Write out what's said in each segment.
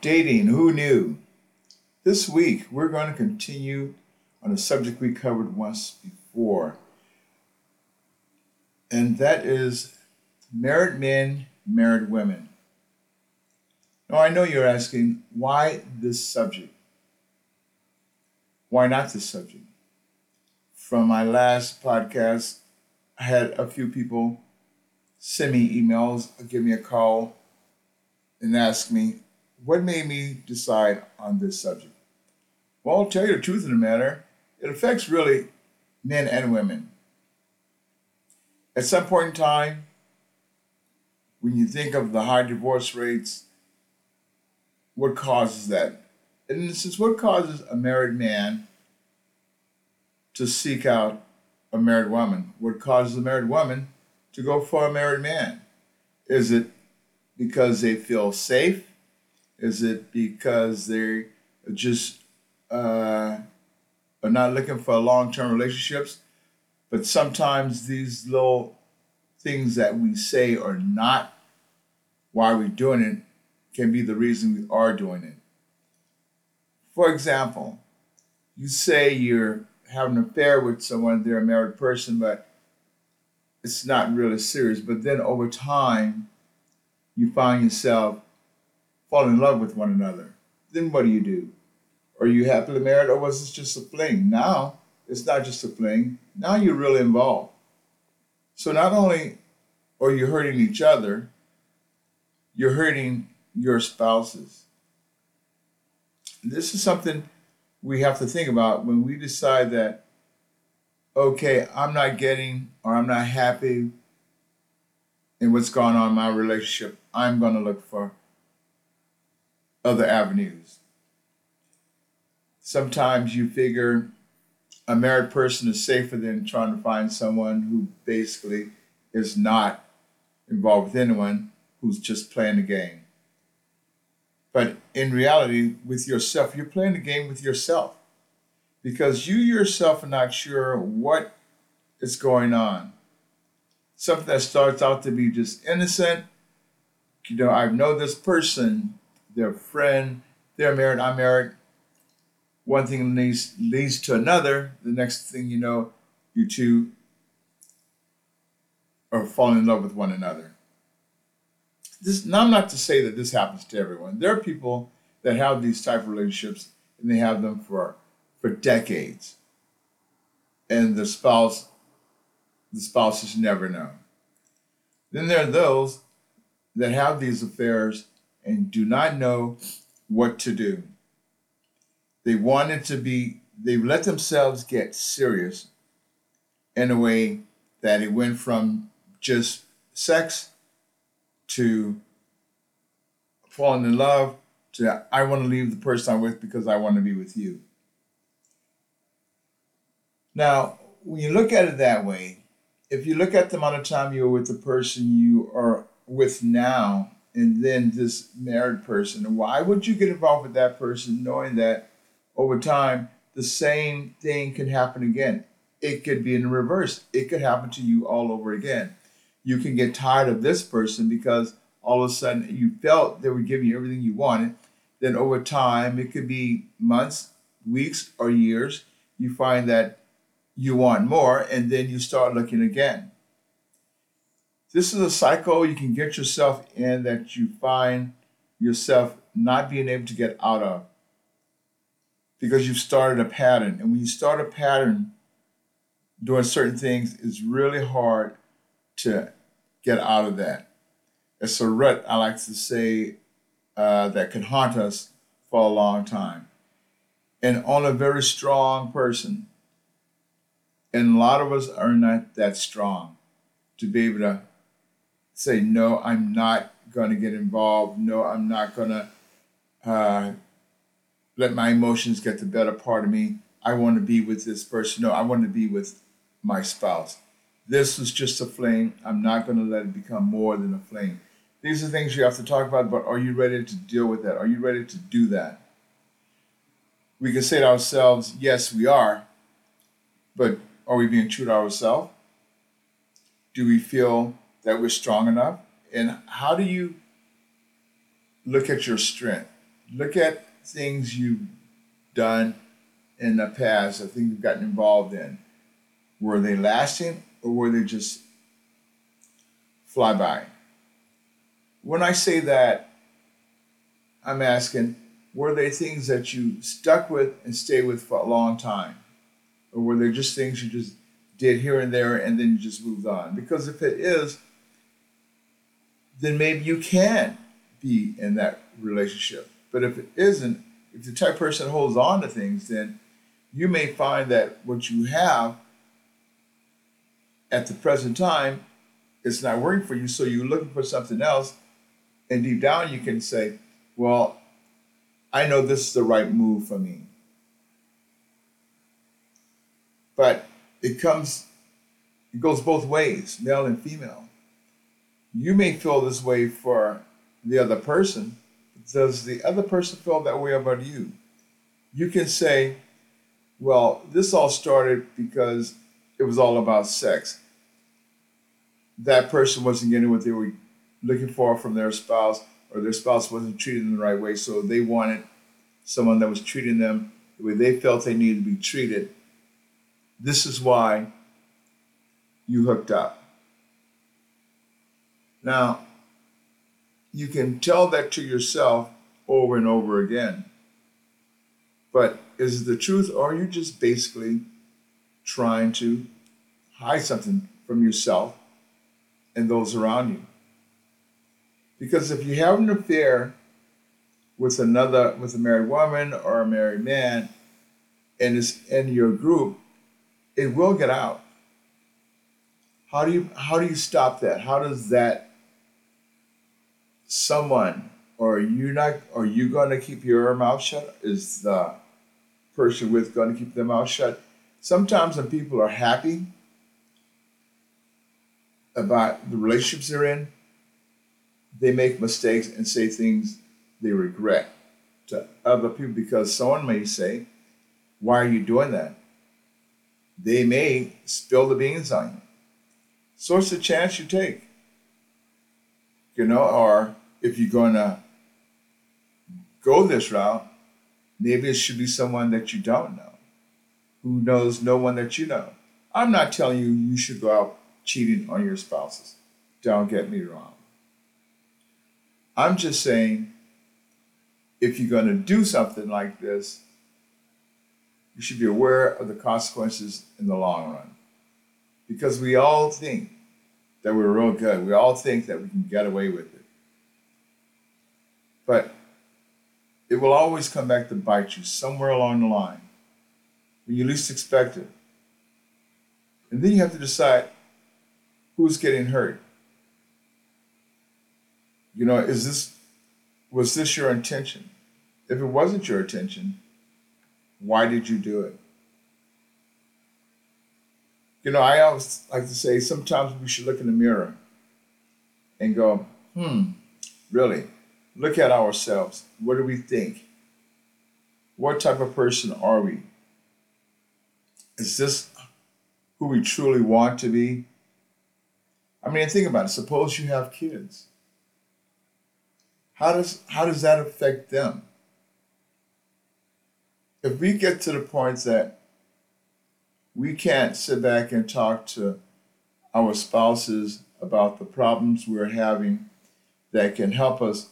Dating, who knew? This week, we're going to continue on a subject we covered once before, and that is married men, married women. Now, I know you're asking, why this subject? Why not this subject? From my last podcast, I had a few people send me emails, give me a call, and ask me, what made me decide on this subject? Well, I'll tell you the truth of the matter. It affects really men and women. At some point in time, when you think of the high divorce rates, what causes that? And this is what causes a married man to seek out a married woman. What causes a married woman to go for a married man? Is it because they feel safe? Is it because they're just uh, are not looking for long term relationships? But sometimes these little things that we say are not why we're doing it can be the reason we are doing it. For example, you say you're having an affair with someone, they're a married person, but it's not really serious. But then over time, you find yourself falling in love with one another. Then what do you do? Are you happily married or was this just a fling? Now, it's not just a fling. Now you're really involved. So not only are you hurting each other, you're hurting your spouses. This is something we have to think about when we decide that, okay, I'm not getting or I'm not happy in what's going on in my relationship. I'm going to look for other avenues. Sometimes you figure a married person is safer than trying to find someone who basically is not involved with anyone who's just playing the game. But in reality, with yourself, you're playing the game with yourself because you yourself are not sure what is going on. Something that starts out to be just innocent. You know, I know this person, their friend, they're married, I'm married. One thing leads, leads to another. The next thing you know, you two are falling in love with one another this now I'm not to say that this happens to everyone. There are people that have these type of relationships and they have them for for decades. And the spouse the spouse spouses never know. Then there are those that have these affairs and do not know what to do. They wanted to be, they let themselves get serious in a way that it went from just sex to falling in love to I want to leave the person I'm with because I want to be with you. Now, when you look at it that way, if you look at the amount of time you were with the person you are with now and then this married person, And why would you get involved with that person knowing that over time the same thing can happen again? It could be in reverse. It could happen to you all over again you can get tired of this person because all of a sudden you felt they were giving you everything you wanted. Then over time, it could be months, weeks, or years, you find that you want more, and then you start looking again. This is a cycle you can get yourself in that you find yourself not being able to get out of because you've started a pattern. And when you start a pattern doing certain things, it's really hard to get out of that. It's a rut, I like to say, uh, that can haunt us for a long time. And on a very strong person, and a lot of us are not that strong to be able to say, no, I'm not going to get involved. No, I'm not going to uh, let my emotions get the better part of me. I want to be with this person. No, I want to be with my spouse. This is just a flame. I'm not going to let it become more than a flame. These are things you have to talk about, but are you ready to deal with that? Are you ready to do that? We can say to ourselves, yes, we are, but are we being true to ourselves? Do we feel that we're strong enough? And how do you look at your strength? look at things you've done in the past, I things you've gotten involved in. Were they lasting or were they just fly by? When I say that, I'm asking, were they things that you stuck with and stayed with for a long time? Or were they just things you just did here and there and then you just moved on? Because if it is, then maybe you can be in that relationship. But if it isn't, if the type person holds on to things, then you may find that what you have at the present time is not working for you. So you're looking for something else. And deep down, you can say, well, I know this is the right move for me. But it comes, it goes both ways, male and female. You may feel this way for the other person. Does the other person feel that way about you? You can say, well, this all started because it was all about sex. That person wasn't getting what they were looking for from their spouse, or their spouse wasn't treating them the right way, so they wanted someone that was treating them the way they felt they needed to be treated. This is why you hooked up. Now, you can tell that to yourself over and over again. But is it the truth, or are you just basically trying to hide something from yourself and those around you? Because if you have an affair with another, with a married woman or a married man, and it's in your group, it will get out. How do you how do you stop that? How does that someone or are you not are you going to keep your mouth shut? Is the person with going to keep their mouth shut? Sometimes when people are happy about the relationships they're in, they make mistakes and say things they regret to other people because someone may say, Why are you doing that? They may spill the beans on you. So it's a chance you take. You know, or if you're going to go this route, maybe it should be someone that you don't know, who knows no one that you know. I'm not telling you you should go out cheating on your spouses. Don't get me wrong. I'm just saying if you're going to do something like this, you should be aware of the consequences in the long run. Because we all think that we're real good. We all think that we can get away with it. But it will always come back to bite you somewhere along the line when you least expect it. And then you have to decide who's getting hurt. You know, is this was this your intention? If it wasn't your intention, why did you do it? You know, I always like to say sometimes we should look in the mirror and go, hmm, really? Look at ourselves. What do we think? What type of person are we? Is this who we truly want to be? I mean, think about it. Suppose you have kids. How does how does that affect them? If we get to the point that we can't sit back and talk to our spouses about the problems we're having that can help us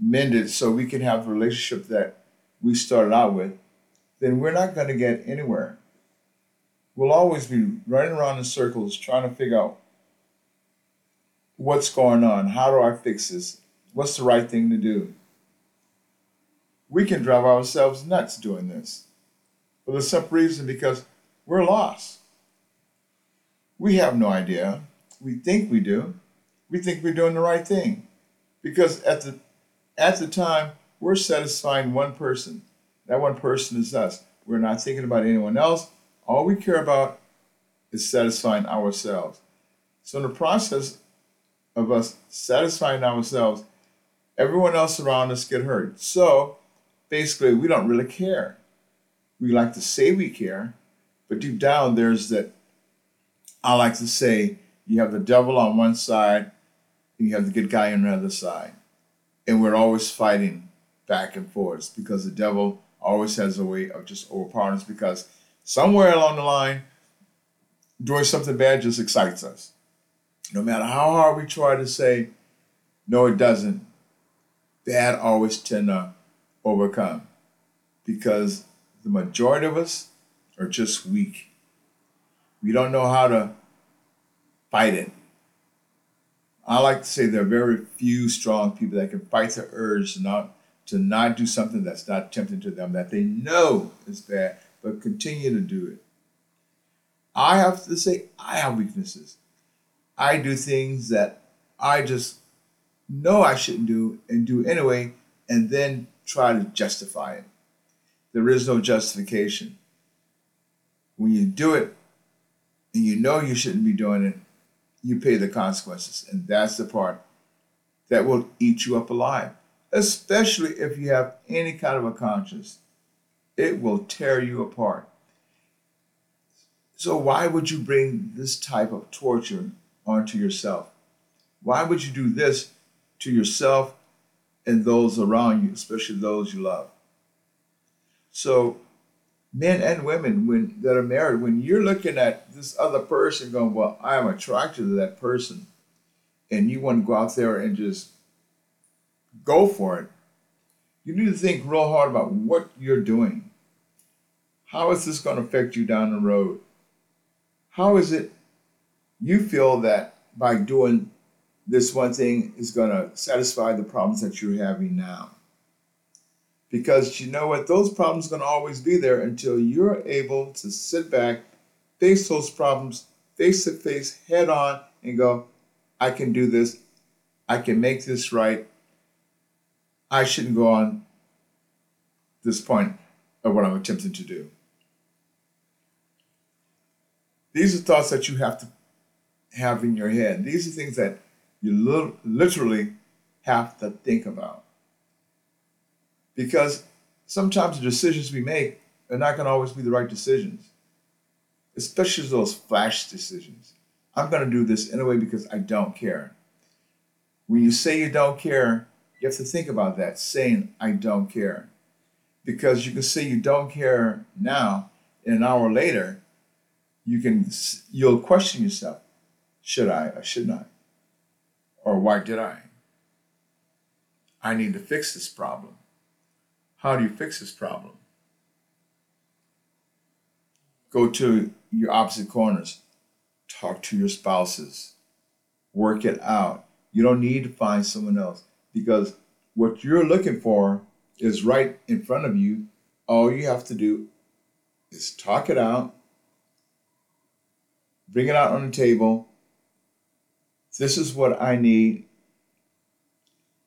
mend it so we can have the relationship that we started out with, then we're not going to get anywhere. We'll always be running around in circles trying to figure out what's going on, how do I fix this, what's the right thing to do. We can drive ourselves nuts doing this for the simple reason because we're lost. We have no idea. We think we do. We think we're doing the right thing because at the at the time, we're satisfying one person. That one person is us. We're not thinking about anyone else. All we care about is satisfying ourselves. So, in the process of us satisfying ourselves, everyone else around us get hurt. So, basically, we don't really care. We like to say we care, but deep down, there's that. I like to say you have the devil on one side, and you have the good guy on the other side and we're always fighting back and forth because the devil always has a way of just overpowering us because somewhere along the line, doing something bad just excites us. No matter how hard we try to say, no, it doesn't, bad always tend to overcome because the majority of us are just weak. We don't know how to fight it. I like to say there are very few strong people that can fight the urge to not to not do something that's not tempting to them that they know is bad, but continue to do it. I have to say I have weaknesses. I do things that I just know I shouldn't do and do anyway, and then try to justify it. There is no justification. When you do it and you know you shouldn't be doing it, you pay the consequences. And that's the part that will eat you up alive, especially if you have any kind of a conscience. It will tear you apart. So, why would you bring this type of torture onto yourself? Why would you do this to yourself and those around you, especially those you love? So, men and women when that are married, when you're looking at this other person going, Well, I am attracted to that person, and you want to go out there and just go for it, you need to think real hard about what you're doing. How is this going to affect you down the road? How is it you feel that by doing this one thing is going to satisfy the problems that you're having now? Because you know what? Those problems are going to always be there until you're able to sit back, face those problems face to face, head on, and go, I can do this. I can make this right. I shouldn't go on this point of what I'm attempting to do. These are thoughts that you have to have in your head. These are things that you literally have to think about because sometimes the decisions we make are not going to always be the right decisions, especially those flash decisions. I'm going to do this anyway because I don't care. When you say you don't care, you have to think about that, saying, I don't care. Because you can say you don't care now, and an hour later, you can you'll question yourself should i or shouldn't i or why did i i need to fix this problem how do you fix this problem? Go to your opposite corners. Talk to your spouses. Work it out. You don't need to find someone else because what you're looking for is right in front of you. All you have to do is talk it out, bring it out on the table. This is what I need.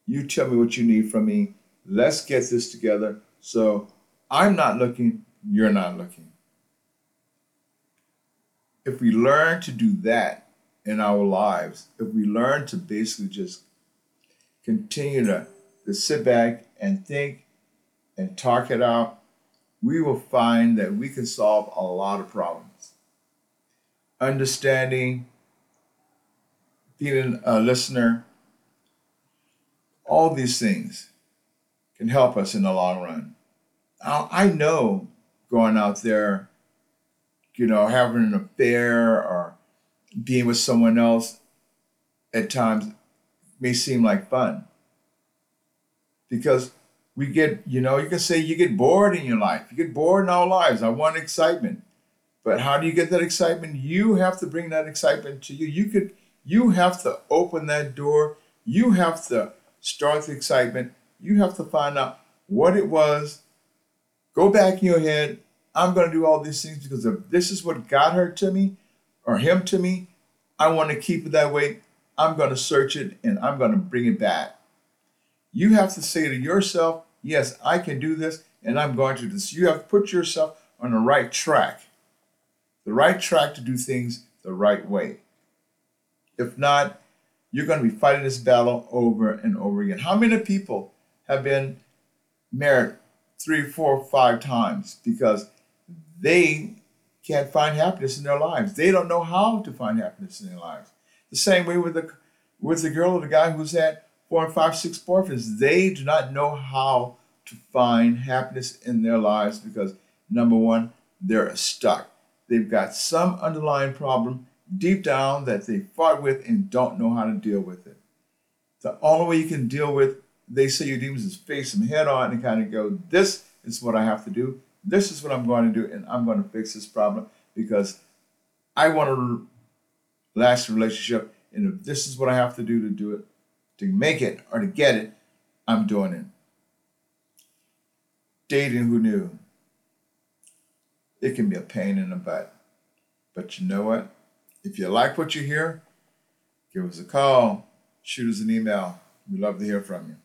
You tell me what you need from me. Let's get this together. So I'm not looking, you're not looking. If we learn to do that in our lives, if we learn to basically just continue to, to sit back and think and talk it out, we will find that we can solve a lot of problems. Understanding, being a listener, all these things can help us in the long run. I know going out there, you know, having an affair or being with someone else at times may seem like fun. Because we get, you know, you can say you get bored in your life. You get bored in our lives. I want excitement. But how do you get that excitement? You have to bring that excitement to you. You could you have to open that door. You have to start the excitement you have to find out what it was. Go back in your head. I'm going to do all these things because if this is what got her to me or him to me, I want to keep it that way. I'm going to search it and I'm going to bring it back. You have to say to yourself, yes, I can do this and I'm going to do this. You have to put yourself on the right track, the right track to do things the right way. If not, you're going to be fighting this battle over and over again. How many people have been married three, four, five times because they can't find happiness in their lives. They don't know how to find happiness in their lives. The same way with the with the girl or the guy who's had four and five, six boyfriends. They do not know how to find happiness in their lives because number one, they're stuck. They've got some underlying problem deep down that they fought with and don't know how to deal with it. The only way you can deal with they say your demons is face them head on and kind of go, This is what I have to do. This is what I'm going to do, and I'm going to fix this problem because I want to last relationship. And if this is what I have to do to do it, to make it or to get it, I'm doing it. Dating who knew? It can be a pain in the butt. But you know what? If you like what you hear, give us a call, shoot us an email. We love to hear from you.